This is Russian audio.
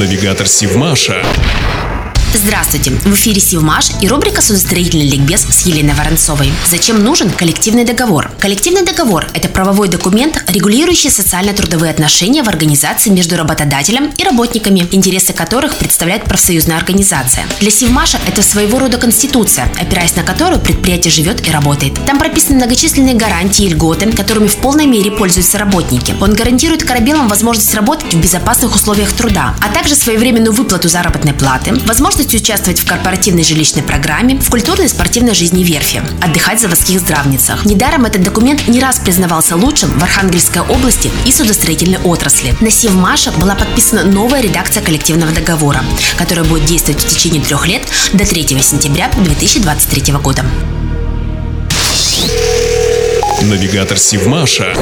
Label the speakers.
Speaker 1: Навигатор Сивмаша.
Speaker 2: Здравствуйте! В эфире Сивмаш и рубрика «Судостроительный ликбез» с Еленой Воронцовой. Зачем нужен коллективный договор? Коллективный договор – это правовой документ, регулирующий социально-трудовые отношения в организации между работодателем и работниками, интересы которых представляет профсоюзная организация. Для Сивмаша это своего рода конституция, опираясь на которую предприятие живет и работает. Там прописаны многочисленные гарантии и льготы, которыми в полной мере пользуются работники. Он гарантирует корабелам возможность работать в безопасных условиях труда, а также своевременную выплату заработной платы, возможность возможность участвовать в корпоративной жилищной программе, в культурной и спортивной жизни верфи, отдыхать в заводских здравницах. Недаром этот документ не раз признавался лучшим в Архангельской области и судостроительной отрасли. На Севмаша была подписана новая редакция коллективного договора, которая будет действовать в течение трех лет до 3 сентября 2023 года.
Speaker 1: Навигатор Сивмаша.